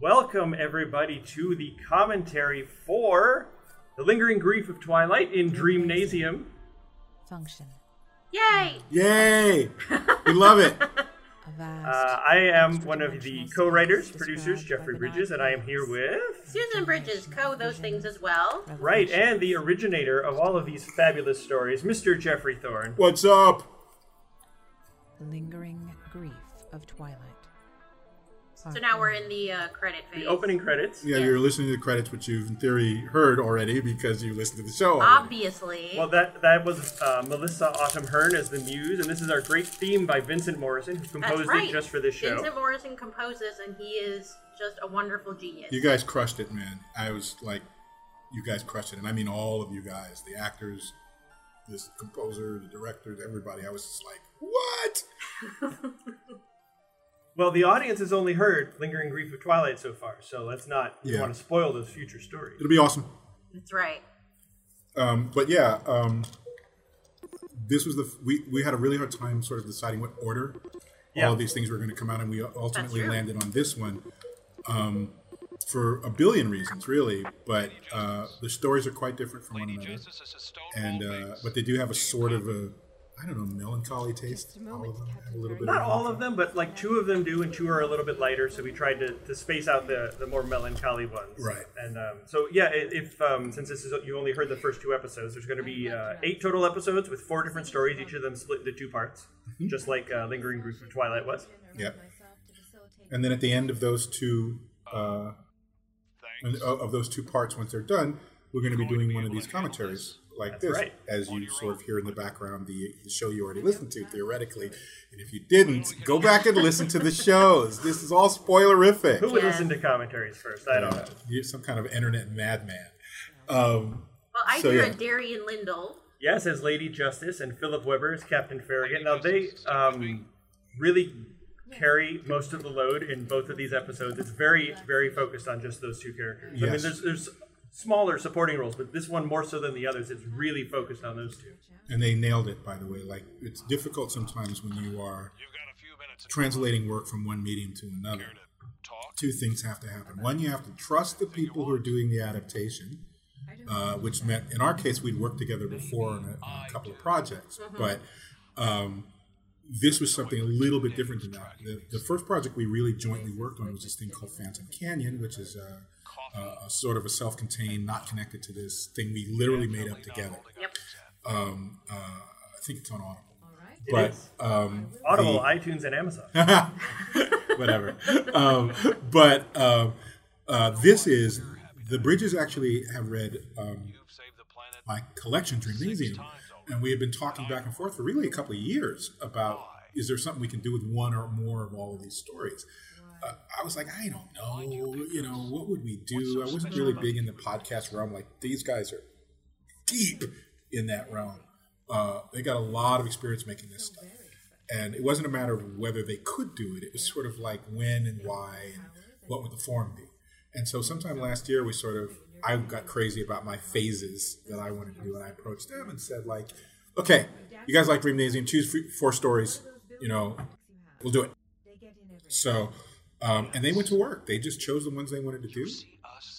Welcome, everybody, to the commentary for The Lingering Grief of Twilight in Dreamnasium. Function. Yay! Yay! We love it. Uh, I am one of the co writers, producers, Jeffrey Bridges, and I am here with. Susan Bridges co those things as well. Right, and the originator of all of these fabulous stories, Mr. Jeffrey Thorne. What's up? lingering grief of Twilight. So now we're in the uh, credit phase. The opening credits. Yeah, you're listening to the credits, which you've in theory heard already because you listened to the show. already. Obviously. Well, that that was uh, Melissa Autumn Hearn as the muse, and this is our great theme by Vincent Morrison, who composed right. it just for this show. Vincent Morrison composes, and he is just a wonderful genius. You guys crushed it, man. I was like, you guys crushed it, and I mean all of you guys, the actors, this composer, the director, everybody. I was just like, what? Well, the audience has only heard "Lingering Grief of Twilight" so far, so let's not Yeah. want to spoil those future stories. It'll be awesome. That's right. Um, but yeah, um, this was the we we had a really hard time sort of deciding what order Yeah. all of these things were going to come out, and we ultimately landed on this one um, for a billion reasons, really. But uh, the stories are quite different from one another, and uh, but they do have a sort of a I don't know melancholy taste. All of them have a little bit. Not of all of them, but like two of them do, and two are a little bit lighter. So we tried to, to space out the, the more melancholy ones. Right. And um, so yeah, if um, since this is you only heard the first two episodes, there's going to be uh, eight total episodes with four different stories, each of them split into two parts, Mm-hmm. just like uh, "Lingering Grief of Twilight" was. Yep. And then at the end of those two, uh, of of those two parts, once they're done, we're going to be doing one of these commentaries like That's this, right. as you sort of hear in the background the, the show you already listened to theoretically. And if you didn't, go back and listen to the shows. This is all spoilerific. Who would Yeah. listen to commentaries first? I don't know. You're some kind of internet madman. Um, Well, I So, hear yeah. a Darian Lindell. Yes, as Lady Justice and Philip Weber as Captain Farragut. Now they um, really carry most of the load in both of these episodes. It's very, very focused on just those two characters. I mean, there's there's smaller supporting roles, but this one more so than the others. It's really focused on those two. and they nailed it, by the way. Like, it's difficult sometimes when you are translating work from one medium to another. Two things have to happen. One, you have to trust the people who are doing the adaptation, uh, which meant in our case we'd worked together before on a, on a couple of projects, but um, this was something a little bit different than that. The, the first project we really jointly worked on was this thing called Phantom Canyon, which is a, a, a sort of a self-contained, not connected to this thing we literally made up together. Yep. Um, uh, I think it's on Audible. It But is. um, Audible, the- iTunes, and Amazon. whatever. um, but um, uh, this is the Bridges actually have read um, my collection Dreamnasium, and we have been talking back and forth for really a couple of years about is there something we can do with one or more of all of these stories. Uh, I was like, I don't know, you know, what would we do? I wasn't really big in the podcast realm. Like these guys are deep in that realm. Uh, they got a lot of experience making this stuff and it wasn't a matter of whether they could do it. It was sort of like when and why and what would the form be. And so sometime last year, we sort of I got crazy about my phases that I wanted to do, and I approached them and said like, okay, you guys like Dreamnasium, choose four stories, you know, we'll do it. So, um, and they went to work. They just chose the ones they wanted to do.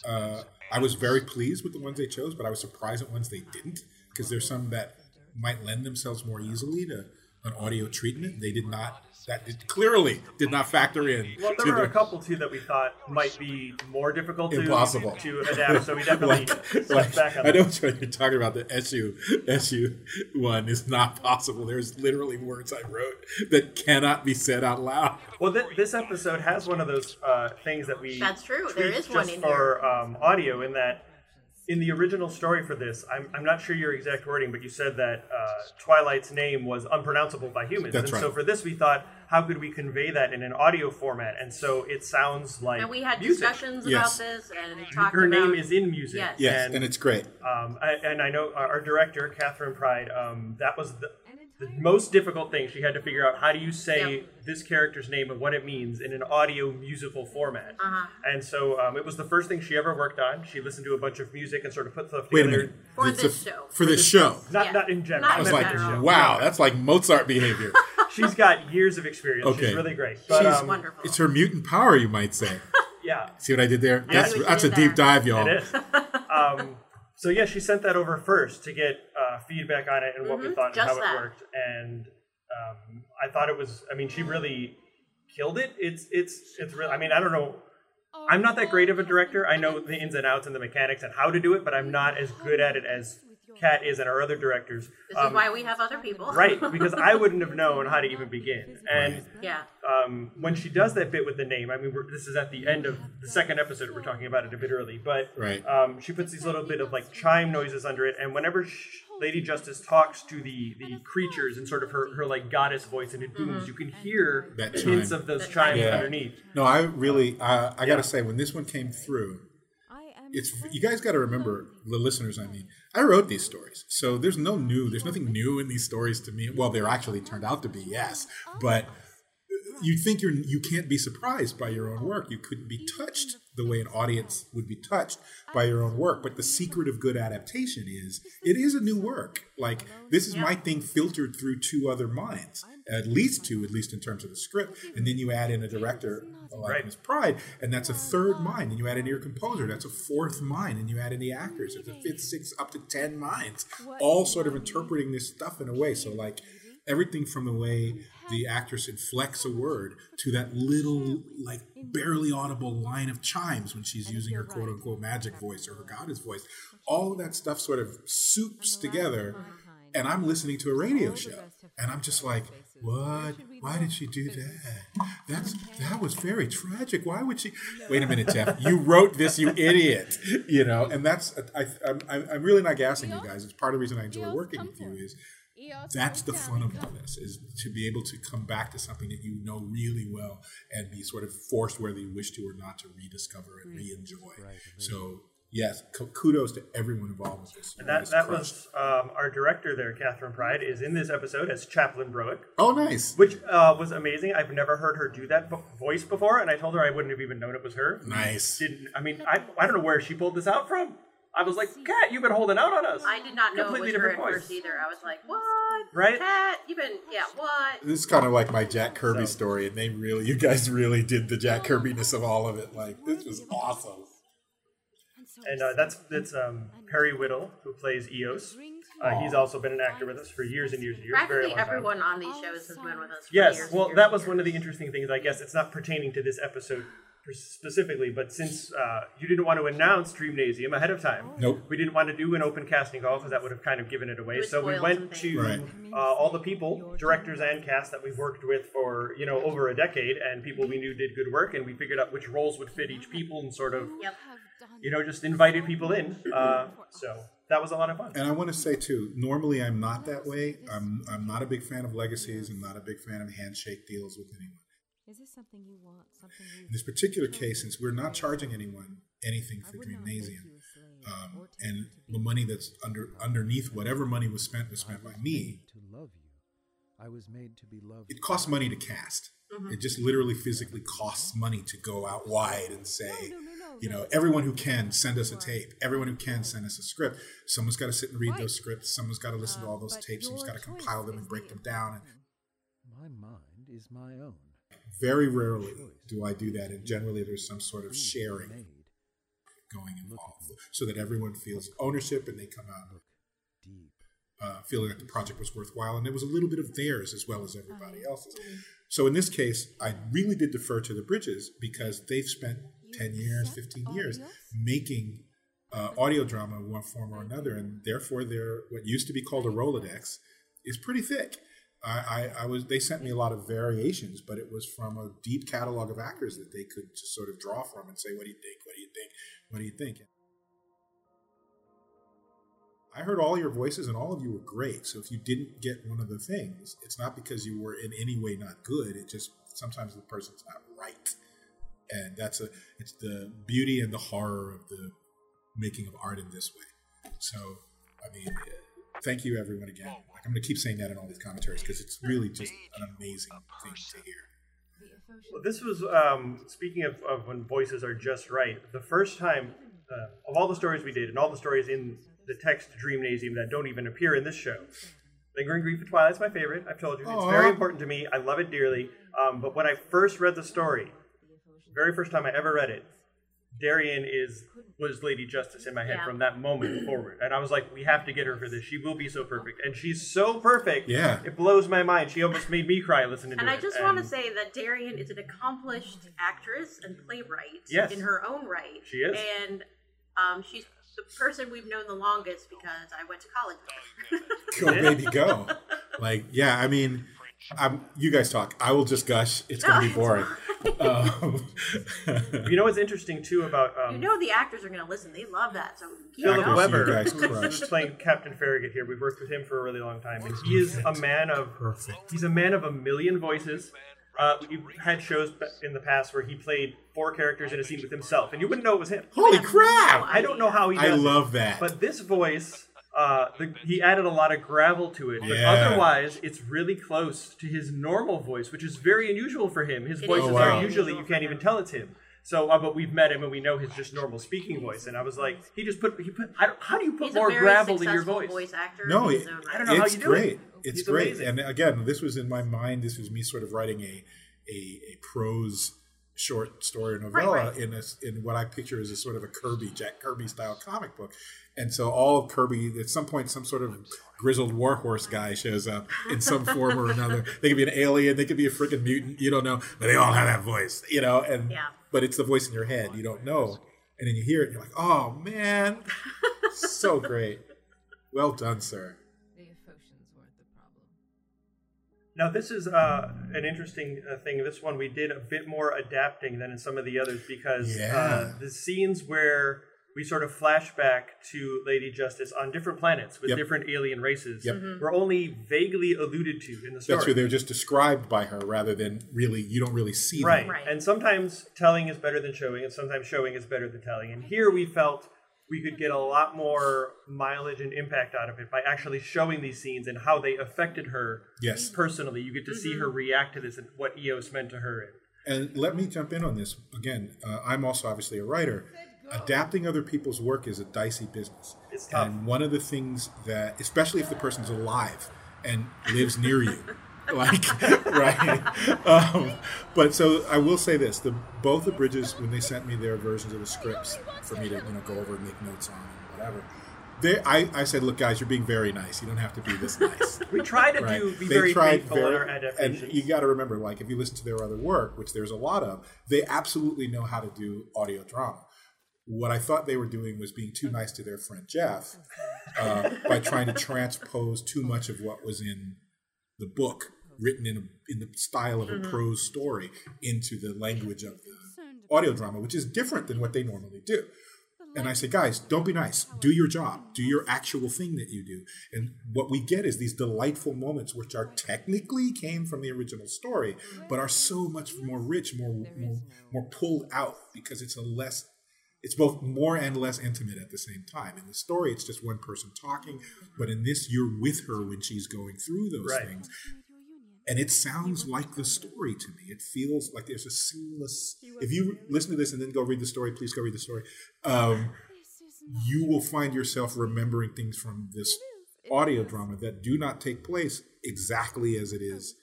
Uh, I was very pleased with the ones they chose, but I was surprised at ones they didn't because there's some that might lend themselves more easily to an audio treatment. They did not. That did, clearly did not factor in. Well, there were a couple too that we thought might be more difficult to, Impossible. to adapt. So we definitely stepped like, back on I know what you're talking about. The SU SU one is not possible. There's literally words I wrote that cannot be said out loud. Well, th- this episode has one of those uh, things that we. That's true. There is one in for um, audio. In that, in the original story for this, I'm, I'm not sure your exact wording, but you said that uh, Twilight's name was unpronounceable by humans. That's and so for this, we thought, how could we convey that in an audio format? And so it sounds like And we had music. discussions Yes. about this and talked Her about. name is in music. Yes. Yes, and, and it's great. um, I, and I know our, our director, Catherine Pride, um, that was the, the most difficult thing. She had to figure out how do you say Yep. this character's name and what it means in an audio musical format. Uh-huh. And so um, it was the first thing she ever worked on. She listened to a bunch of music and sort of put stuff Wait a together. minute. For It's this a- show. For this show. Not, Yeah. not in general. Not I was in like, general. wow, that's like Mozart behavior. She's got years of experience. Okay. She's really great. But, She's um, Wonderful. it's her mutant power, you might say. yeah, See what I did there? Yeah, That's I see what you that's a did deep dive, y'all. it is. um, so yeah, she sent that over first to get uh, feedback on it and what we Mhm, thought and how it worked. And um, I thought it was. I mean, she really killed it. It's it's it's really. I mean, I don't know. I'm not that great of a director. I know the ins and outs and the mechanics and how to do it, but I'm not as good at it as Kat is and our other directors. This Um, is why we have other people. right, because I wouldn't have known how to even begin. And yeah. um, when she does that bit with the name, I mean, we're, this is at the end of the second episode. We're talking about it a bit early, but Right. um, she puts these little bit of like chime noises under it, and whenever sh- Lady Justice talks to the the creatures in sort of her, her like goddess voice, and it booms, you can hear That hints of those chimes Yeah. underneath. No, I really, I, I got to say, when this one came through, it's you guys got to remember the listeners. I mean, I wrote these stories, so there's no new, there's nothing new in these stories to me. Well, they're actually turned out to be, yes, but you think you're you can't be surprised by your own work. You couldn't be touched the way an audience would be touched by your own work. But the secret of good adaptation is it is a new work. Like this is my thing filtered through two other minds, at least two, at least in terms of the script, and then you add in a director like Right. Miss Pride, and that's a third mind, and you add in your composer, that's a fourth mind, and you add in the actors, it's a fifth, sixth, up to ten minds, all sort of interpreting this stuff in a way. So like everything from the way the actress inflects a word to that little like barely audible line of chimes when she's using her quote unquote magic voice or her goddess voice all of that stuff sort of soups together and i'm listening to a radio show and i'm just like what why did she do that? That's that was very tragic. Why would she wait a minute jeff you wrote this you idiot you know and that's I, I'm, I'm I'm really not gassing you guys. It's part of the reason i enjoy working with you is that's the fun of all this is to be able to come back to something that you know really well and be sort of forced whether you wish to or not to rediscover and re-enjoy. So yes kudos to everyone involved with this And that that crushed. was um, our director there, Catherine Pride, is in this episode as Chaplain Broick. oh nice Which uh, was amazing. I've never heard her do that vo- voice before, and I told her I wouldn't have even known it was her. nice Didn't I mean I I don't know where she pulled this out from. I was like, Kat, you've been holding out on us. I did not know it was Completely her different voice. first either. I was like, what? Right? Kat? You've been, yeah, what? this is kind of like my Jack Kirby So- story, and they really, you guys really did the Jack Kirby-ness of all of it. Like this was awesome. And uh, that's that's um, Perry Whittle who plays Eos. Uh, he's also been an actor with us for years and years and years. very Practically long time. everyone on these shows has been with us for Yes, years and well, years that was one of the interesting things. I guess it's not pertaining to this episode specifically, but since uh, you didn't want to announce Dreamnasium ahead of time, Nope. we didn't want to do an open casting call because that would have kind of given it away. It So we went to Right. uh, all the people, directors and cast that we've worked with for you know over a decade, and people we knew did good work, and we figured out which roles would fit each people, and sort of Yep. You know just invited people in. Uh, so that was a lot of fun. And I want to say too, normally I'm not that way. I'm I'm not a big fan of legacies. I'm not a big fan of handshake deals with anyone. Is this something you want? Something you In this particular case, since we're not charging anyone anything for Dreamnasium, um, and the money that's under underneath whatever money was spent was spent by me, to love you. I was made to be loved. it costs money to cast. It just literally physically costs money to go out wide and say, you know, everyone who can send us a tape, everyone who can send us a script. Someone's got to sit and read those scripts. Someone's got to listen to all those tapes. Someone's got to compile them and break them down. And My mind is my own. very rarely do I do that, and generally there's some sort of sharing Made. going involved, so that everyone feels ownership and they come out Deep. uh, feeling that the project was worthwhile, and there was a little bit of theirs as well as everybody else's. So in this case, I really did defer to the Bridges because they've spent ten years, fifteen years making uh, audio drama in one form or another, and therefore their what used to be called a Rolodex is pretty thick. I, I, I was they sent me a lot of variations, but it was from a deep catalog of actors that they could just sort of draw from and say, "What do you think? What do you think? What do you think?" I heard all your voices and all of you were great. So if you didn't get one of the things, it's not because you were in any way not good. It just sometimes the person's not right. And that's a it's the beauty and the horror of the making of art in this way. So I mean, thank you everyone again. Like I'm going to keep saying that in all these commentaries because it's really just an amazing thing to hear. Well, this was um, speaking of, of when voices are just right. The first time uh, of all the stories we did, and all the stories in the text Dreamnasium that don't even appear in this show. Lingering Grief of Twilight is my favorite. I've told you it's Aw. very important to me. I love it dearly. Um, but when I first read the story, very first time I ever read it, Darian is was Lady Justice in my head Yeah. from that moment forward, and I was like, we have to get her for this. She will be so perfect, and she's so perfect. Yeah. it blows my mind. She almost made me cry listening to And it. I just want to say that Darian is an accomplished actress and playwright Yes. in her own right. She is. And um, she's the person we've known the longest because I went to college with her. Go baby, go! Like, yeah, I mean, I'm. You guys talk. I will just gush. It's gonna be boring. Um, You know what's interesting too about um, you know the actors are going to listen. They love that. So keep Philip Actors, going. you Weber, guys who's playing Captain Farragut here. We've worked with him for a really long time, and he is a man of Perfect. He's a man of a million voices. Uh, we've had shows in the past where he played four characters in a scene with himself, and you wouldn't know it was him. Holy crap! I don't know how he does I it. love that. But this voice, uh, the, he added a lot of gravel to it. But Yeah. otherwise, it's really close to his normal voice, which is very unusual for him. His It voices is are very usually, you can't even him. tell it's him. So, uh, but we've met him and we know his just normal speaking voice. And I was like, he just put, he put, I don't, how do you put He's more gravel in your voice? voice actor. No, it, his I don't know how it's you do great. it. It's He's great. amazing. And again, this was in my mind. This was me sort of writing a a, a prose short story or novella Right, right. in a, in what I picture as a sort of a Kirby Jack Kirby style comic book. And so all of Kirby, at some point, some sort of grizzled warhorse guy shows up in some form or another. They could be an alien, they could be a freaking mutant. You don't know, but they all have that voice, you know. And Yeah. but it's the voice in your head. You don't know, and then you hear it, and you're like, oh man, so great. Well done, sir. The emotions weren't the problem. Now, this is uh, an interesting uh, thing. This one we did a bit more adapting than in some of the others because Yeah. uh, the scenes where we sort of flash back to Lady Justice on different planets with Yep. different alien races Yep. Mm-hmm. were only vaguely alluded to in the story. That's true. They're just described by her rather than really. You don't really see Right. them. Right. And sometimes telling is better than showing, and sometimes showing is better than telling. And here we felt we could get a lot more mileage and impact out of it by actually showing these scenes and how they affected her Yes. personally. You get to see her react to this and what Eos meant to her. And let me jump in on this again. Uh, I'm also obviously a writer. Adapting other people's work is a dicey business. It's tough. And one of the things that, especially if the person's alive and lives near you, like right. Um, but so I will say this: the both the Bridges when they sent me their versions of the scripts for me to you know go over and make notes on and whatever. They, I, I said, look, guys, you're being very nice. You don't have to be this nice. We try to Right. do be They very tried faithful in our adaptations. And you got to remember, like, if you listen to their other work, which there's a lot of, they absolutely know how to do audio drama. What I thought they were doing was being too nice to their friend Jeff uh, by trying to transpose too much of what was in the book, written in a, in the style of a prose story, into the language of the audio drama, which is different than what they normally do. And I say, guys, don't be nice. Do your job. Do your actual thing that you do. And what we get is these delightful moments, which are technically came from the original story, but are so much more rich, more more, more pulled out because it's a less. It's both more and less intimate at the same time. In the story, it's just one person talking, but in this, you're with her when she's going through those Right. things and it sounds like the story to me. It feels like there's a seamless. If you listen to this and then go read the story, please go read the story. Um, you will find yourself remembering things from this audio drama that do not take place exactly as it is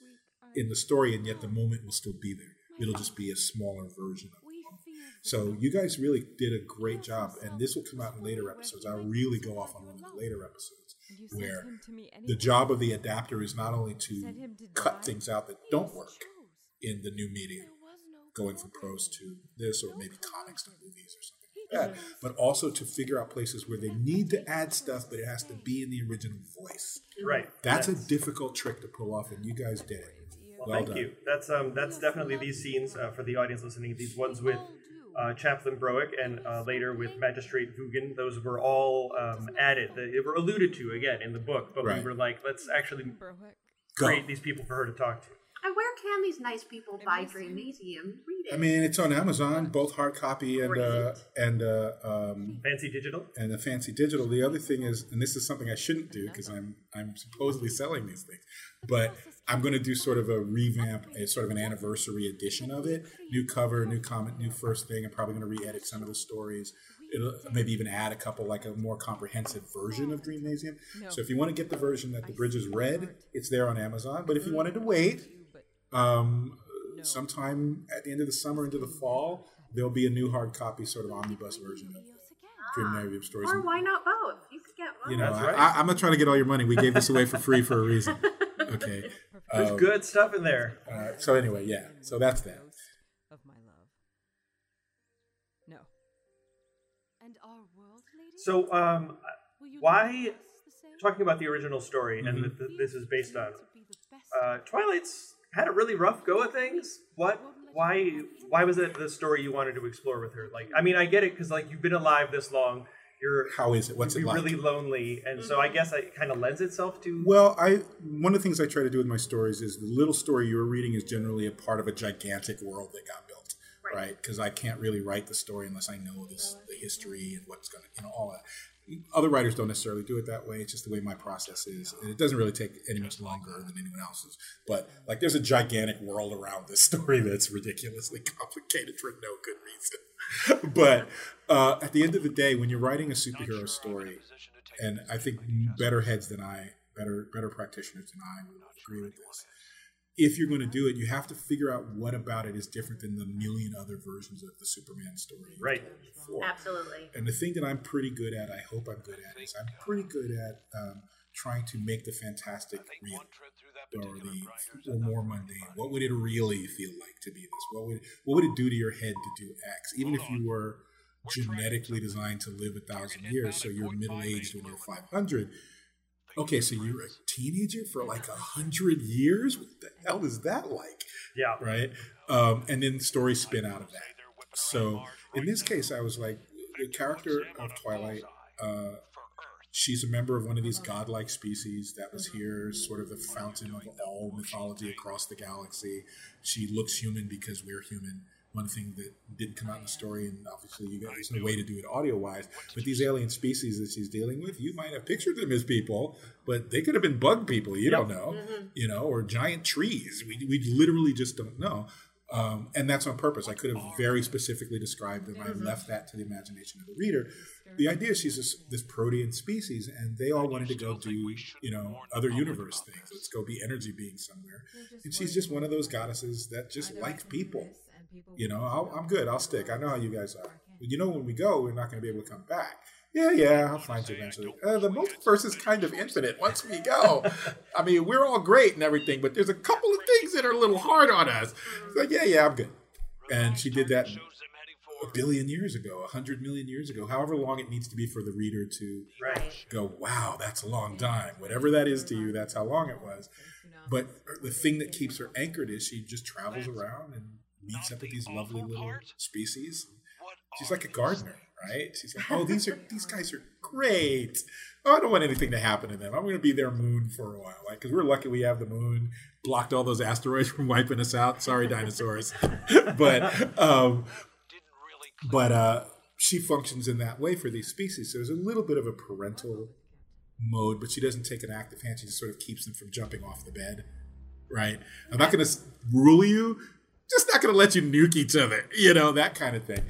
in the story, and yet the moment will still be there. It'll just be a smaller version. So you guys really did a great job, and this will come out in later episodes. I'll really go off on one of the later episodes where the job of the adapter is not only to cut things out that don't work in the new medium, going from prose to this or maybe comics to movies or something like that, but also to figure out places where they need to add stuff, but it has to be in the original voice. right. That's a difficult trick to pull off, and you guys did it. Well, Well thank done. you. That's um that's definitely these scenes uh, for the audience listening. These ones with uh, Chaplain Broick and uh, later with Magistrate Vugan. Those were all um, added. They were alluded to again in the book, but Right. we were like, let's actually Berwick. Go. create these people for her to talk to. And where can these nice people buy Dreamnasium? Read it. I mean, it's on Amazon, both hard copy and uh, and uh, um, Fancy digital. and the fancy digital. The other thing is, and this is something I shouldn't do because I'm I'm supposedly selling these things, but I'm going to do sort of a revamp, a sort of an anniversary edition of it. New cover, new comment, new first thing. I'm probably going to re-edit some of the stories. It'll maybe even add a couple, like a more comprehensive version of Dreamnasium. So if you want to get the version that the Bridges read, it's there on Amazon. But if you wanted to wait, um, sometime at the end of the summer into the fall, there'll be a new hard copy, sort of omnibus version of Dream Navy of Stories. Or why not both? You could get both. You know, That's right. I, I'm not trying to get all your money. We gave this away for free for a reason. Okay. There's Um, good stuff in there. uh, so anyway, yeah. So that's that. Of my love. No. And our world, lady? So, um, why leave us the same? talking about the original story, and Mm-hmm. th- th- this is based on To be the best uh, Twilight's had a really rough go at things. What? Why? Why was it the story you wanted to explore with her? Like, I mean, I get it because like you've been alive this long, you're How is it? What's you'd it like? really lonely, and so I mm-hmm. guess it kind of lends itself to. Well, I one of the things I try to do with my stories is the little story you're reading is generally a part of a gigantic world that got built, Right. right? Because I can't really write the story unless I know this the history and what's going to you know all that. Other writers don't necessarily do it that way. It's just the way my process is, and it doesn't really take any much longer than anyone else's. But like, there's a gigantic world around this story that's ridiculously complicated for no good reason. but uh, at the end of the day, when you're writing a superhero story, and I think better heads than I, better better practitioners than I will agree with this. If you're going to do it, you have to figure out what about it is different than the million other versions of the Superman story. Right. Before. Absolutely. And the thing that I'm pretty good at, I hope I'm good at, is I'm pretty good at um, trying to make the fantastic real or the or more mundane. What would it really feel like to be this? What would what would it do to your head to do X? Even if you were genetically designed to live a thousand years, so you're middle aged when you're 500. Okay, so you're a teenager for like a hundred years. What the hell is that like? yeah. right? Um, and then stories spin out of that. So in this case, I was like, the character of Twilight, uh, she's a member of one of these godlike species that was here, sort of the fountain of all mythology across the galaxy. She looks human because we're human. One thing that didn't come out in the story, and obviously you guys, there's no way to do it audio wise, but these alien species that she's dealing with, you might have pictured them as people, but they could have been bug people. You don't know, you know, or giant trees. We, we literally just don't know. Um, and that's on purpose. I could have very specifically described them. I left that to the imagination of the reader. The idea is she's this, this protean species, and they all wanted to go do, you know, other universe things. Let's go be energy beings somewhere. And she's just one of those goddesses that just likes people. You know, I'll, I'm good. I'll stick. I know how you guys are. But you know, when we go, we're not going to be able to come back. Yeah, yeah, I'll find you eventually. Uh, the multiverse is kind of infinite once we go. I mean, we're all great and everything, but there's a couple of things that are a little hard on us. It's like, yeah, yeah, I'm good. And she did that a billion years ago, a hundred million years ago, however long it needs to be for the reader to Right. go, wow, that's a long time. Whatever that is to you, that's how long it was. But the thing that keeps her anchored is she just travels around and meets up with these lovely little species. She's like a gardener, right? She's like, oh, these are these guys are great. Oh, I don't want anything to happen to them. I'm going to be their moon for a while, like because we're lucky we have the moon blocked all those asteroids from wiping us out. Sorry, dinosaurs, but um, but uh, she functions in that way for these species. So there's a little bit of a parental mode, but she doesn't take an active hand. She just sort of keeps them from jumping off the bed, right? I'm not going to rule you, just not going to let you nuke each other, you know, that kind of thing.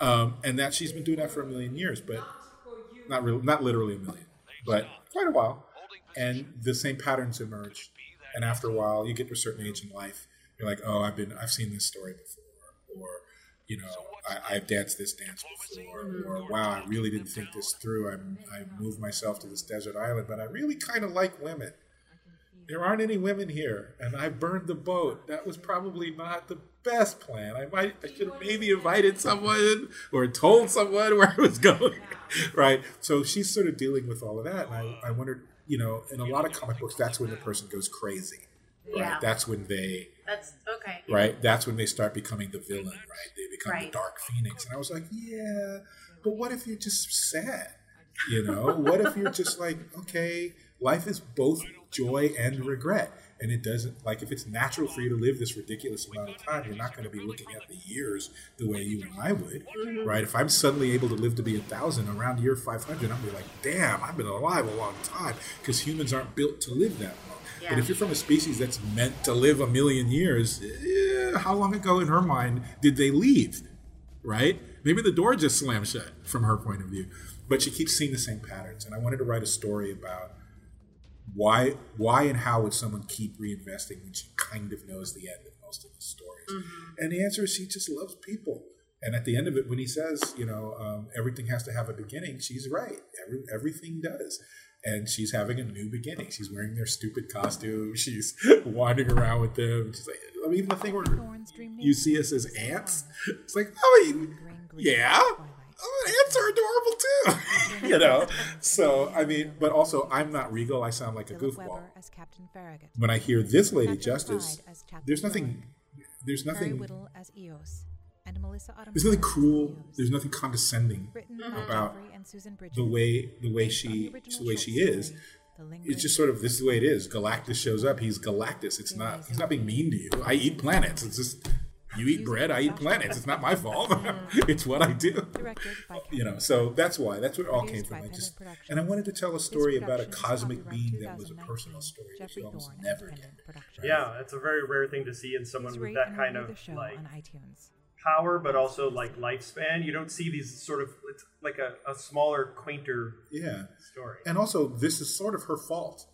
Um, and that she's been doing that for a million years, but not real, not literally a million, but quite a while. And the same patterns emerge. And after a while, you get to a certain age in life, you're like, oh, I've been, I've seen this story before, or you know, I, I've danced this dance before, or wow, I really didn't think this through. I, I moved myself to this desert island, but I really kind of like women. There aren't any women here, and I burned the boat. That was probably not the best plan. I might, I should have maybe invited someone or told someone where I was going, right? So she's sort of dealing with all of that, and I, I wondered, you know, in a lot of comic books, that's when the person goes crazy, right? Yeah. That's when they That's okay. right? That's when they start becoming the villain, right? They become Right. the Dark Phoenix. And I was like, yeah, but what if you're just sad? You know, what if you're just like, okay, life is both joy and regret. And it doesn't, like, if it's natural for you to live this ridiculous amount of time, you're not going to be looking at the years the way you and I would, right? If I'm suddenly able to live to be a thousand around year 500, I'm going to be like, damn, I've been alive a long time because humans aren't built to live that long. But if you're from a species that's meant to live a million years, eh, how long ago in her mind did they leave? Right? Maybe the door just slammed shut from her point of view. But she keeps seeing the same patterns. And I wanted to write a story about why why and how would someone keep reinvesting when she kind of knows the end of most of the stories? And the answer is she just loves people. And at the end of it, when he says, you know, um, everything has to have a beginning, she's right. Every, everything does. And she's having a new beginning. She's wearing their stupid costume. She's wandering around with them. She's like, I mean, even the thing where you see us as ants, it's like, oh, I mean, yeah, ants are adorable too. you know? So, I mean, but also, I'm not regal. I sound like a goofball. as Captain Farragut. When I hear this Lady Captain Justice, there's nothing, there's nothing, as Eos, and Melissa there's nothing cruel, there's nothing condescending about the way the way she the way she is. story, The Lingering It's just sort of this is the way it is. Galactus shows up. He's Galactus. It's not. He's not being mean to you. I eat planets. It's just you eat bread. I eat planets. It's not my fault. it's what I do. You know. So that's why. That's where it all came from. I just and I wanted to tell a story about a cosmic being that was a personal story that you almost never get. Yeah, it's a very rare thing to see in someone with that kind of like power, but also like lifespan. You don't see these sort of it's like a, a smaller, quainter Yeah. story. And also, this is sort of her fault,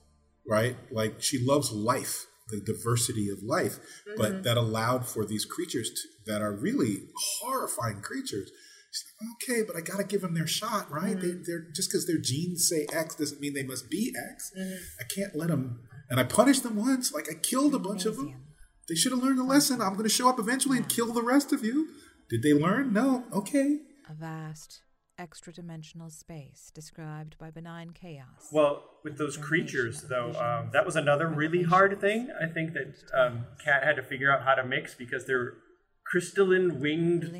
right? Like she loves life, the diversity of life, but that allowed for these creatures to, that are really horrifying creatures. Like, okay, but I got to give them their shot, right? They, they're just because their genes say X doesn't mean they must be X. I can't let them. And I punished them once, like I killed a bunch of them. They should have learned a lesson. I'm going to show up eventually and kill the rest of you. Did they learn? No. Okay. A vast, extra-dimensional space described by benign chaos. Well, with those creatures, though, um, that was another really hard thing. I think that um, Kat had to figure out how to mix because they're crystalline winged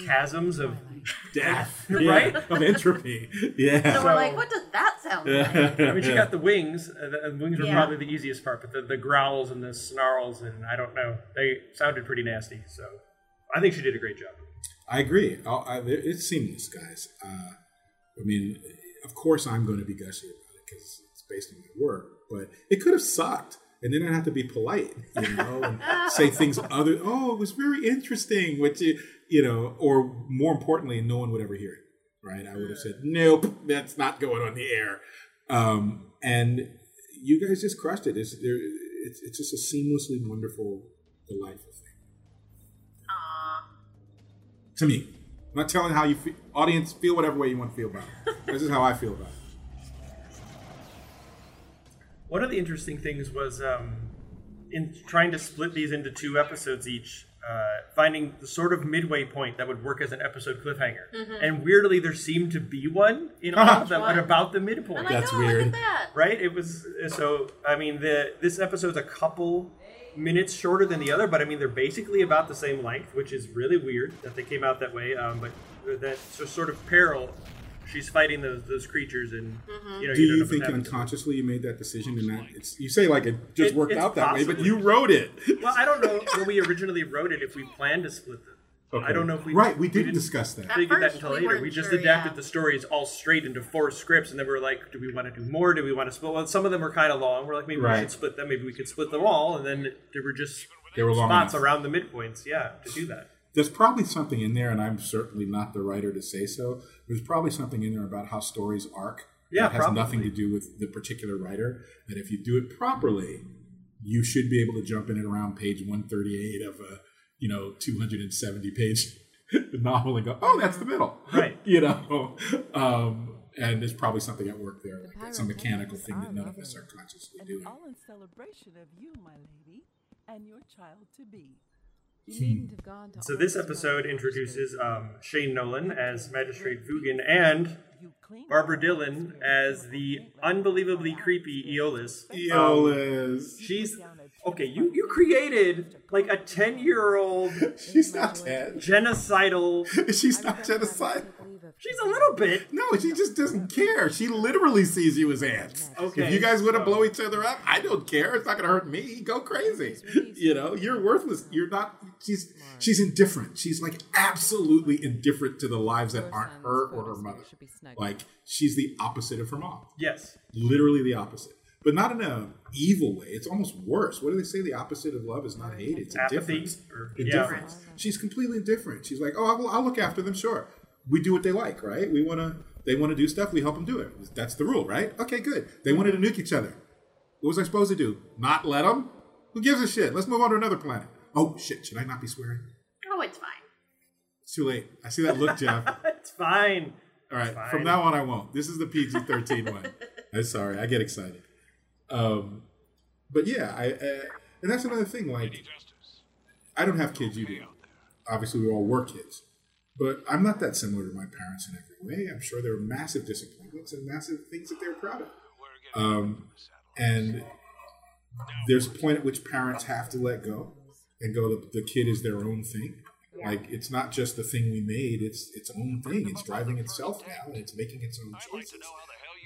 chasms of twilight. Death. Right? Of entropy. Yeah. So we're like, what does that sound like? I mean, she got the wings. Uh, the, the wings were Yeah. probably the easiest part, but the, the growls and the snarls and I don't know, they sounded pretty nasty. So I think she did a great job. I agree. I, I, it's seamless, guys. Uh, I mean, of course, I'm going to be gushy about it because it's based on my work. But it could have sucked, and then I'd have to be polite, you know, and say things other. Oh, it was very interesting, which you, you know, or more importantly, no one would ever hear it, right? I would have said, nope, that's not going on the air. Um, and you guys just crushed it. It's, there, it's, it's just a seamlessly wonderful, delightful to me. I'm not telling how you feel. Audience, feel whatever way you want to feel about it. this is how I feel about it. One of the interesting things was um, in trying to split these into two episodes each, uh, finding the sort of midway point that would work as an episode cliffhanger. And weirdly, there seemed to be one in all of them One. at about the midpoint. I'm like, That's oh, look weird. at that. right? It was so. I mean, the this episode's a couple minutes shorter than the other, but I mean they're basically about the same length, which is really weird that they came out that way. Um, but that's just sort of peril. She's fighting those those creatures, and you know. Do you, you know think unconsciously you made that decision and not? It's, you say like it just It- worked it's out that way, but you wrote it. Well, I don't know when we originally wrote it if we planned to split them. I don't know if we Right, we didn't didn't discuss that. At figured that until we later. We just sure, adapted yeah. the stories all straight into four scripts, and then we were like, do we want to do more? Do we want to split? Well, some of them were kind of long. We're like, maybe we should split them. Maybe we could split them all, and then there were just They were long spots enough. around the midpoints. Yeah, to do that. There's probably something in there, and I'm certainly not the writer to say so. There's probably something in there about how stories arc. Yeah, that has probably. nothing to do with the particular writer. That if you do it properly, you should be able to jump in at around page 138 of a you know 270 page novel and go, oh, that's the middle, Right. you know. Um, and there's probably something at work there, like that's a mechanical thing that none of us are consciously And doing. all in celebration of you, my lady, and your child to be. You needn't have gone to So this this episode introduces um, Shane Nolan as Magistrate Fugan and Barbara Dillon as the unbelievably creepy Eolus. Um, Eolus. she's okay. You you created like a ten year old She's not dead. genocidal. She's not genocide. She's a little bit. No, she just doesn't care. She literally sees you as ants. Okay. If you guys want to blow each other up, I don't care. It's not going to hurt me. Go crazy. You know, you're worthless. You're not. She's she's indifferent. She's like absolutely indifferent to the lives that aren't her or her mother. Like she's the opposite of her mom. Yes. Literally the opposite. But not in a evil way. It's almost worse. What do they say? The opposite of love is not hate. It's Apathy. indifference. Or, yeah. Indifference. She's completely indifferent. She's like, oh, I'll, I'll look after them. Sure, we do what they like, right? We want to. They want to do stuff. We help them do it. That's the rule, right? Okay, good. They wanted to nuke each other. What was I supposed to do? Not let them? Who gives a shit? Let's move on to another planet. Oh shit! Should I not be swearing? Oh, it's fine. It's too late. I see that look, Jeff. it's fine. All right, Fine. from now on, I won't. This is the PG thirteen one. I'm sorry, I get excited. Um, but yeah, I uh, and that's another thing. Like, I don't have kids. You do. Obviously, we all were kids, but I'm not that similar to my parents in every way. I'm sure there are massive disappointments and massive things that they're proud of. Um, and there's a point at which parents have to let go and go. The, the kid is their own thing. Like it's not just the thing we made; it's its own thing. It's driving itself now, and it's making its own choices.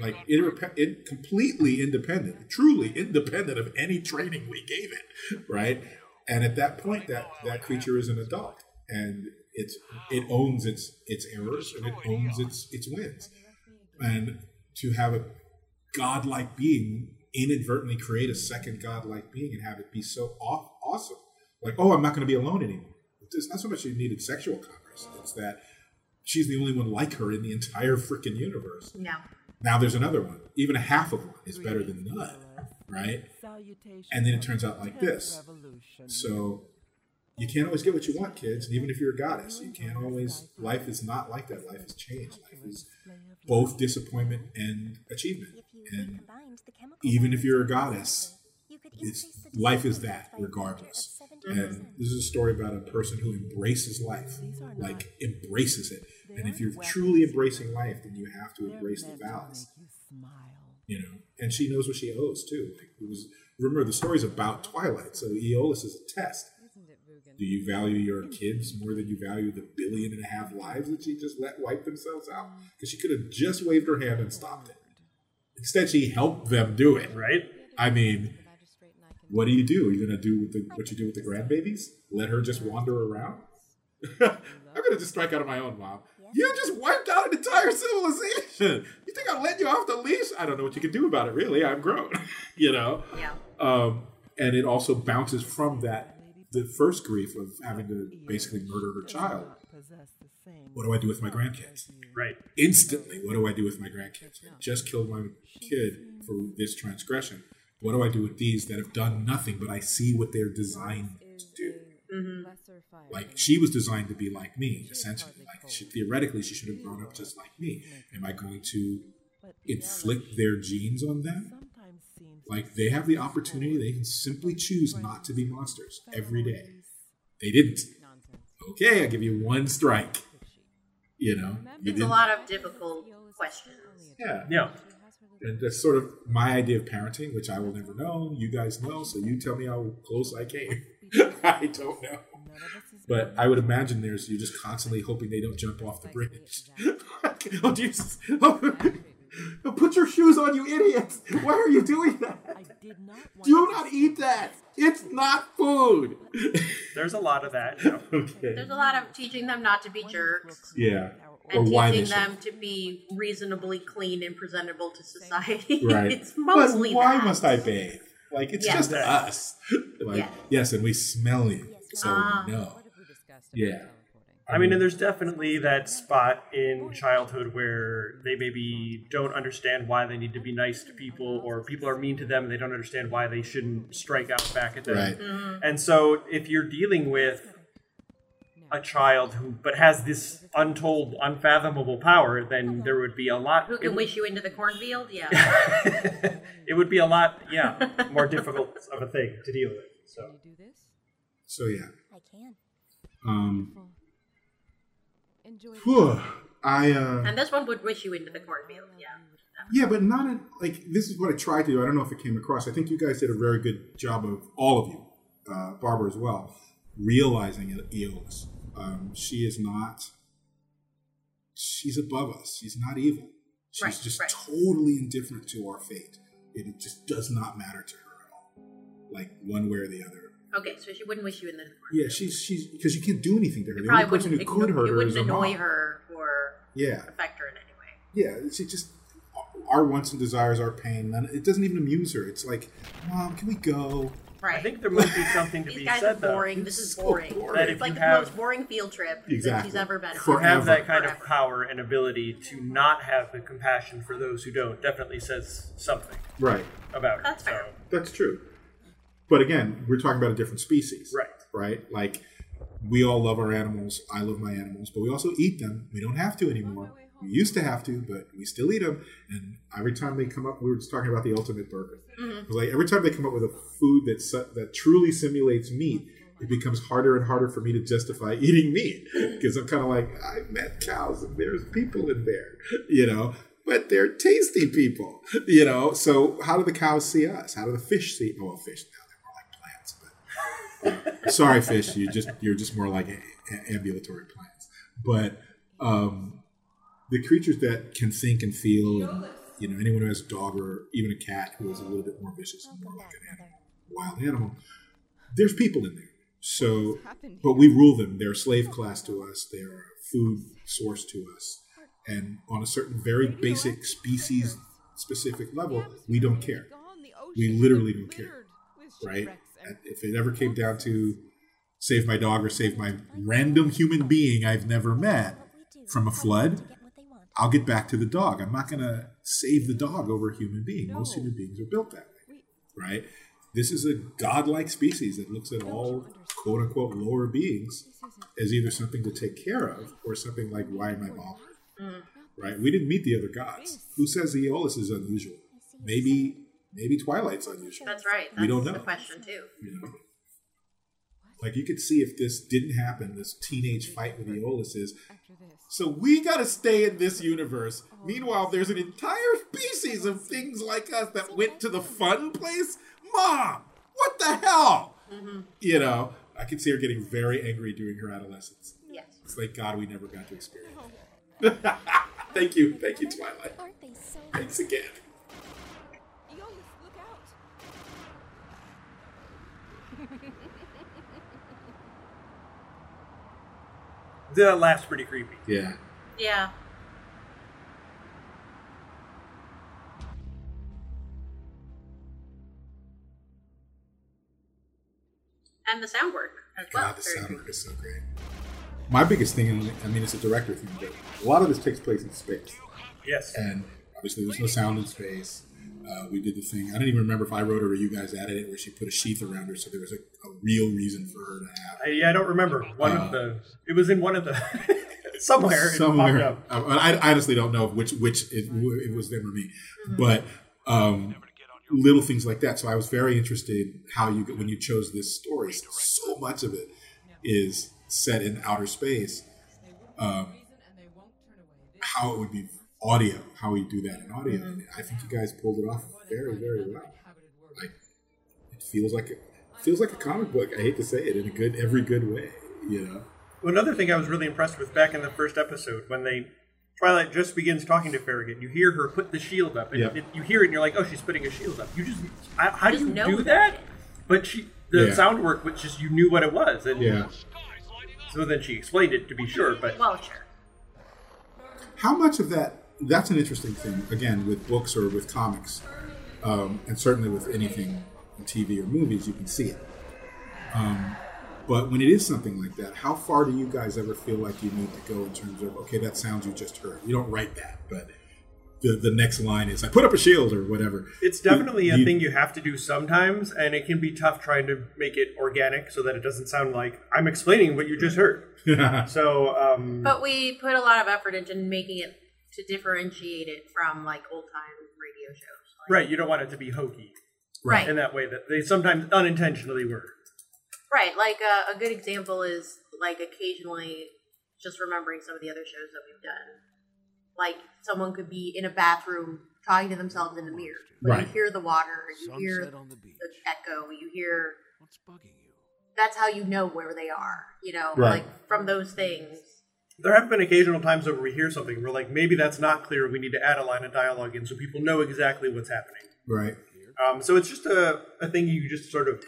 Like it, it completely independent, truly independent of any training we gave it, right? And at that point, that that creature is an adult, and it's it owns its its errors and it owns its its wins. And to have a godlike being inadvertently create a second godlike being and have it be so aw- awesome, like oh, I'm not going to be alone anymore. It's not so much she needed sexual congress; it's that she's the only one like her in the entire freaking universe. No. Now there's another one. Even a half of one is better than none, right? And then it turns out like this. So you can't always get what you want, kids. And even if you're a goddess, you can't always. Life is not like that. Life is changed. Life is both disappointment and achievement. And even if you're a goddess, it's life is that regardless. And this is a story about a person who embraces life, like embraces it. And if you're truly embracing life, then you have to embrace the valleys. You know, and she knows what she owes too. Like it was remember the story's about Twilight, so Aeolus is a test. Do you value your kids more than you value the billion and a half lives that she just let wipe themselves out? Because she could have just waved her hand and stopped it. Instead, she helped them do it. Right? I mean, what do you do? Are you going to do with the, what you do with the grandbabies? Let her just wander around? I'm going to just strike out on my own, mom. You just wiped out an entire civilization. You think I'm letting you off the leash? I don't know what you can do about it, really. I'm grown, you know? Yeah. Um, and it also bounces from that, the first grief of having to basically murder her child. What do I do with my grandkids? Right. Instantly, what do I do with my grandkids? I just killed my kid for this transgression. What do I do with these that have done nothing, but I see what they're designed to do? Mm-hmm. Like she was designed to be like me, essentially. Like she, theoretically, she should have grown up just like me. Am I going to inflict their genes on them? Like they have the opportunity; they can simply choose not to be monsters every day. They didn't. Okay, I give you one strike. You know, you It's a didn't- lot of difficult questions. Yeah. Yeah. And that's sort of my idea of parenting, which I will never know. You guys know, so you tell me how close I came. I don't know. But I would imagine there's you're just constantly hoping they don't jump off the bridge. oh Jesus! Oh, put your shoes on, you idiots! Why are you doing that? Do not eat that. It's not food. There's a lot of that. Yeah. okay. There's a lot of teaching them not to be jerks Yeah. and Or teaching should. them to be reasonably clean and presentable to society. Right. it's but why that. must I bathe? Like it's Yeah. just us. Like Yeah. yes, and we smell you, so Ah. no. Yeah. I mean, and there's definitely that spot in childhood where they maybe don't understand why they need to be nice to people, or people are mean to them and they don't understand why they shouldn't strike out back at them. Right. And so, if you're dealing with a child who but has this untold, unfathomable power, then there would be a lot. Who can wish you into the cornfield? Yeah. it would be a lot, yeah, more difficult of a thing to deal with. So. So yeah. I can. Um. Enjoy. whew, I uh. and this one would wish you into the cornfield. Yeah. Yeah, but not in, like this is what I tried to do. I don't know if it came across. I think you guys did a very good job of all of you, uh, Barbara as well, realizing Aeolus. Um, she is not. She's above us. She's not evil. She's Right, just right. totally indifferent to our fate. It, just does not matter to her at all, like one way or the other. Okay, so she wouldn't wish you in the cornfield. Yeah, she's she's because you can't do anything to her. It The probably only person who could hurt it her wouldn't annoy her or Yeah, affect her in any way. yeah. She just our wants and desires, our pain. None, it doesn't even amuse her. It's like, mom, can we go? Right. I think there might be something to These be guys said are though. boring. This is so boring. boring. That if It's like you the have- most boring field trip that she's ever been on. to Forever. have that kind of power and ability to not have the compassion for those who don't definitely says something Right. about her. That's so, fair. That's true. But again, we're talking about a different species. right. right? Like we all love our animals. I love my animals, but we also eat them. We don't have to anymore. We used to have to, but we still eat them. And every time they come up, we were just talking about the ultimate burger. Was Like every time they come up with a food that su- that truly simulates meat, it becomes harder and harder for me to justify eating meat because I'm kind of like I met cows and there's people in there, you know. But they're tasty people, you know. So how do the cows see us? How do the fish see? Oh, fish now they're more like plants, but sorry fish you just you're just more like a, a- ambulatory plants but um, the creatures that can think and feel and you know anyone who has a dog or even a cat who is a little bit more vicious and more like an animal, wild animal there's people in there. So but we rule them. They're a slave class to us. They're a food source to us. And on a certain very basic species specific level we don't care. we literally don't care right? If it ever came down to save my dog or save my random human being I've never met from a flood, I'll get back to the dog. I'm not going to save the dog over a human being. Most human beings are built that way, right? This is a godlike species that looks at all quote unquote lower beings as either something to take care of or something like, why am I bothered? Mm. Right? We didn't meet the other gods. Who says the Aeolus is unusual? Maybe maybe Twilight's unusual. That's right. That's We don't know. the question too. You know? Like you could see if this didn't happen, this teenage fight with Aeolus is. So we got to stay in this universe. Meanwhile, there's an entire species of things like us that went to the fun place. Mom, what the hell? You know, I could see her getting very angry during her adolescence. Yes. It's like God, we never got to experience. that. Thank you, thank you, Twilight. Thanks again. That laugh's pretty creepy. Yeah. Yeah. And the sound work as well. God, the Very sound work is so great. My biggest thing, I mean, it's a director thing, but a lot of this takes place in space. Yes. And obviously, there's no sound in space. Uh, we did the thing. I don't even remember if I wrote it or you guys added it, where she put a sheath around her, so there was a, a real reason for her to have I, yeah, I don't remember. One Uh, of the. It was in one of the. somewhere. It somewhere. up. I, I honestly don't know which which it, it was them or me, but um, little things like that. So I was very interested how you when you chose this story. So much of it is set in outer space. Um, how it would be audio, how we do that in audio. Mm-hmm. And I think you guys pulled it off very, very well. Like it feels like it feels like a comic book. I hate to say it in a good, every good way. You know. Well, another thing I was really impressed with back in the first episode when they Twilight just begins talking to Farragut. You hear her put the shield up, and Yeah. it, you hear it, and you're like, "Oh, she's putting a shield up." You just, I, how do Just you know do that. that? But she, the Yeah. sound work, which just you knew what it was, and Yeah. so then she explained it to be sure. But Well, sure. How much of that? That's an interesting thing. Again, with books or with comics, um, and certainly with anything in TV or movies, you can see it. Um, but when it is something like that, how far do you guys ever feel like you need to go in terms of okay, that sounds you just heard? You don't write that, but the the next line is I put up a shield or whatever. it's definitely a You- thing you have to do sometimes, and it can be tough trying to make it organic so that it doesn't sound like I'm explaining what you just heard. So, um, But we put a lot of effort into making it to differentiate it from like old time radio shows. Like, right, you don't want it to be hokey Right. in that way that they sometimes unintentionally were. Right. Like uh, a good example is like occasionally just remembering some of the other shows that we've done. Like someone could be in a bathroom talking to themselves in the mirror. But Right. You hear the water, you hear Sunset on the beach. the echo, you hear. What's bugging you? That's how you know where they are. You know, Right. like from those things. There have been occasional times where we hear something, and we're like, maybe that's not clear. We need to add a line of dialogue in so people know exactly what's happening. right. Um, so it's just a, a thing you just sort of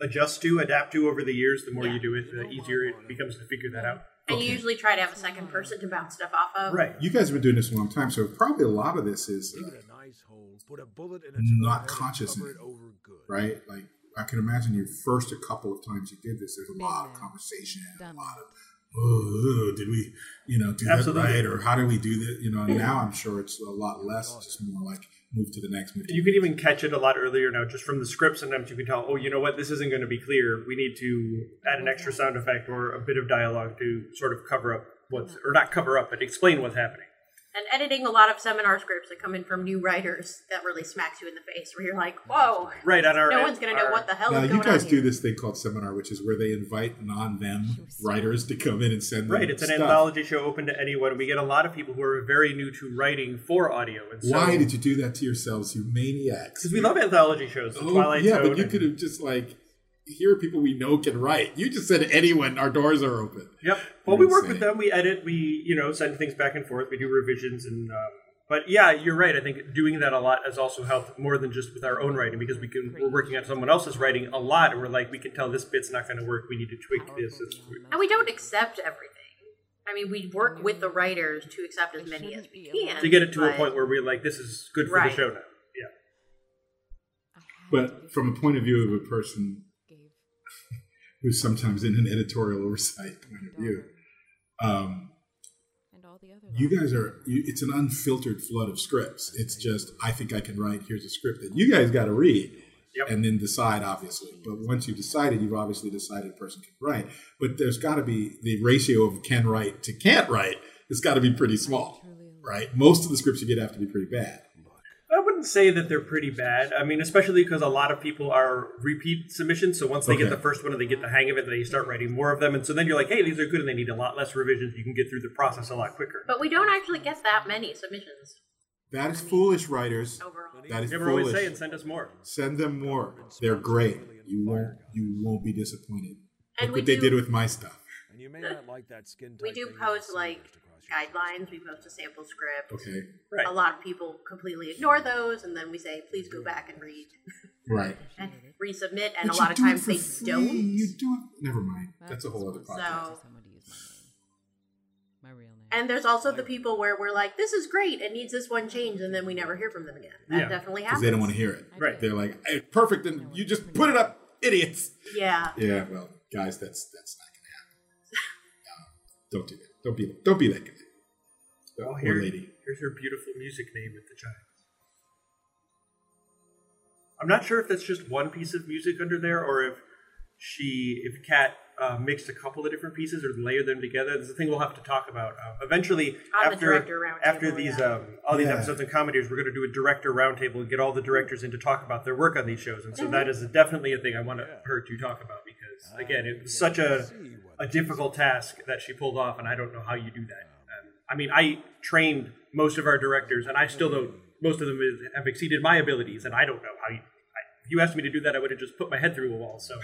adjust to, adapt to over the years. The more Yeah. you do it, the easier it becomes to figure that out. And Okay. you usually try to have a second person to bounce stuff off of. Right. You guys have been doing this a long time, so probably a lot of this is uh, it a nice hole, put a bullet in its Not conscious cover in it it. over good. right? Like I can imagine your first a couple of times you did this. There's a lot of conversation, a lot of, oh, did we, you know, do Absolutely. that right, or how do we do that? You know, now I'm sure it's a lot less. It's just more like move to the next. Move You can even catch it a lot earlier now, just from the script. Sometimes you can tell, oh, you know what, this isn't going to be clear. We need to add an extra sound effect or a bit of dialogue to sort of cover up what's, or not cover up, but explain what's happening. And editing a lot of seminar scripts that come in from new writers that really smacks you in the face, where you're like, "Whoa, Right on our. no one's gonna know what the hell Now is you guys on do here." this thing called seminar, which is where they invite non-them writers to come in and send them Right, it's an anthology show open to anyone. We get a lot of people who are very new to writing for audio. And so, Why did you do that to yourselves, you maniacs? Because we love anthology shows. The Oh, Twilight yeah, Zone but you could have just like here are people we know can write. You just said anyone. Our doors are open. Yep. Well, we work with them. We edit. We you know send things back and forth. We do revisions and. Um, but yeah, you're right. I think doing that a lot has also helped more than just with our own writing because we can we're working on someone else's writing a lot, and we're like we can tell this bit's not going to work. We need to tweak this. this. And we don't accept everything. I mean, we work with the writers to accept as many as we can To get it to a point where we're like, this is good for Right. the show now. Yeah. But from a point of view of a person who's sometimes in an editorial oversight point of view, um, And all the other you guys are. You, it's an unfiltered flood of scripts. It's just I think I can write. Here's a script that you guys got to read. Yep. And then decide, obviously. But once you've decided, you've obviously decided a person can write. But there's got to be the ratio of can write to can't write. It's got to be pretty small, right? Most of the scripts you get have to be pretty bad. I wouldn't say that they're pretty bad. I mean, especially because a lot of people are repeat submissions. So once they get the first one and they get the hang of it, they start writing more of them. And so then you're like, hey, these are good and they need a lot less revisions. You can get through the process a lot quicker. But we don't actually get that many submissions That is foolish, writers. overall. That is Yeah, we're always foolish. saying, send us more. Send them more. They're great. You won't. You won't be disappointed. And Look we what they did with my stuff. And you may not like that skin We do post like across your guidelines. We post a sample script. Okay. Right. A lot of people completely ignore those, and then we say, "Please go back and read Right. and resubmit." And But a lot of times they free. don't. You do it. Never mind. That's a whole other podcast. So- Someone use my name. My real name. And there's also the people where we're like, "This is great. It needs this one change," and then we never hear from them again. That Yeah, definitely happens. they don't want to hear it. Right. They're like, hey, perfect, and you just put it up, idiots. Yeah. Yeah. Well, guys, that's that's not going to happen. No, don't do that. Don't be don't be that guy. Well, or lady. here's your beautiful music name with the Giants. I'm not sure if that's just one piece of music under there, or if she, if Kat uh, mixed a couple of different pieces or layered them together. There's a thing we'll have to talk about. Uh, eventually, On the after director roundtable, after these yeah. um, all these Yeah. episodes and comedies, we're going to do a director roundtable and get all the directors in to talk about their work on these shows. And so Mm-hmm. that is definitely a thing I want her to talk about because again, it was such a a difficult task that she pulled off, and I don't know how you do that. I mean, I trained most of our directors, and I still don't. Most of them is, have exceeded my abilities, and I don't know how you. I, if you asked me to do that, I would have just put my head through a wall. So,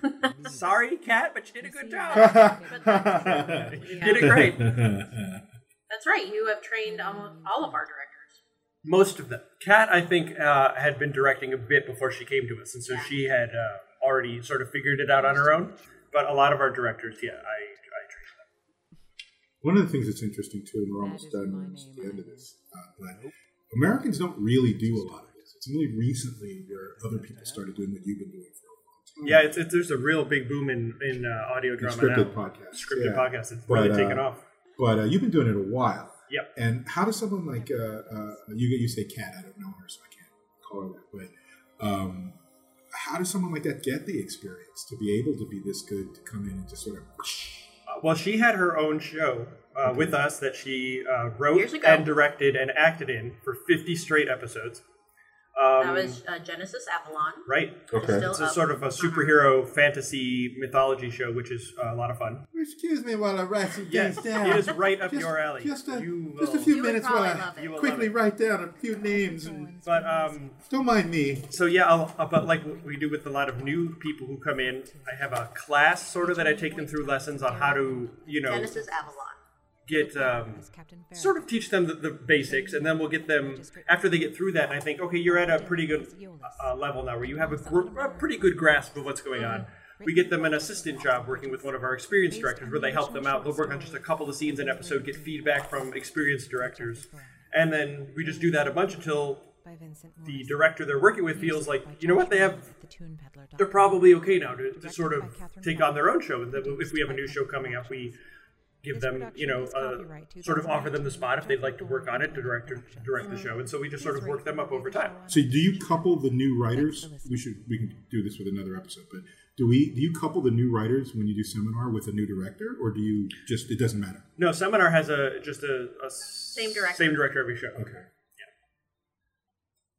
sorry, Kat, but you did a good job. you did it great. That's right. You have trained almost all of our directors. Most of them. Kat, I think, uh, had been directing a bit before she came to us, and so Yeah. she had uh, already sort of figured it out on her own. But a lot of our directors, yeah, I, I trained them. One of the things that's interesting too, and we're almost is done. my at the end of this, uh, but Americans don't really do a lot of this. It's only recently where other people started doing what you've been doing for a long time. Yeah, it's, it's there's a real big boom in in uh, audio drama scripted now. podcasts, Scripted yeah. podcasts. It's But, really uh, off. But uh, you've been doing it a while. Yep. And how does someone like uh, uh, you you say Kat? I don't know her, so I can't call her that. But um, how does someone like that get the experience to be able to be this good to come in and just sort of? Uh, well, she had her own show uh, with us that she uh, wrote Years ago. and directed and acted in for 50 straight episodes. Um, That was uh, Genesis Avalon. right. Okay. Still It's a sort of a superhero fantasy mythology show, which is uh, a lot of fun. Excuse me while I write some Yes, things down. it is right up Just- your alley. Just a, You just a few You minutes while I love it. You will quickly write down a few names. And But um, don't mind me. so yeah, I'll, uh, but like we do with a lot of new people who come in, I have a class sort of that I take them through lessons on how to, you know, Genesis Avalon. Get um, As Captain Farrell. sort of teach them the, the basics, and then we'll get them after they get through that. I think, okay, you're at a pretty good uh, level now where you have a, gr- a pretty good grasp of what's going on. We get them an assistant job working with one of our experienced directors, where they help them out. They'll work on just a couple of scenes an episode, get feedback from experienced directors, and then we just do that a bunch until the director they're working with feels like, you know what, they have The Tune Peddler they're probably okay now to, to sort of take on their own show. If we have a new show coming up, we give This them, you know, is uh, sort of offer them the spot if they'd like to work on it to direct Productions. direct the show, and so we just sort of work them up over time. So do you couple the new writers? We should we can do this with another episode, but do we do you couple the new writers when you do seminar with a new director, or do you just it doesn't matter? No, seminar has a just a, a same director. same director every show. Okay.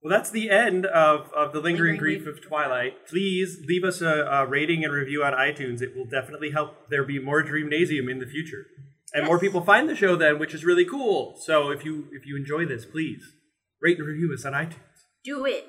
Well, that's the end of, of the lingering, Lingering grief Grief of Twilight. Please leave us a, a rating and review on iTunes. It will definitely help there be more Dreamnasium in the future, and more people find the show then, which is really cool. So if you if you enjoy this, please rate and review us on iTunes. Do it.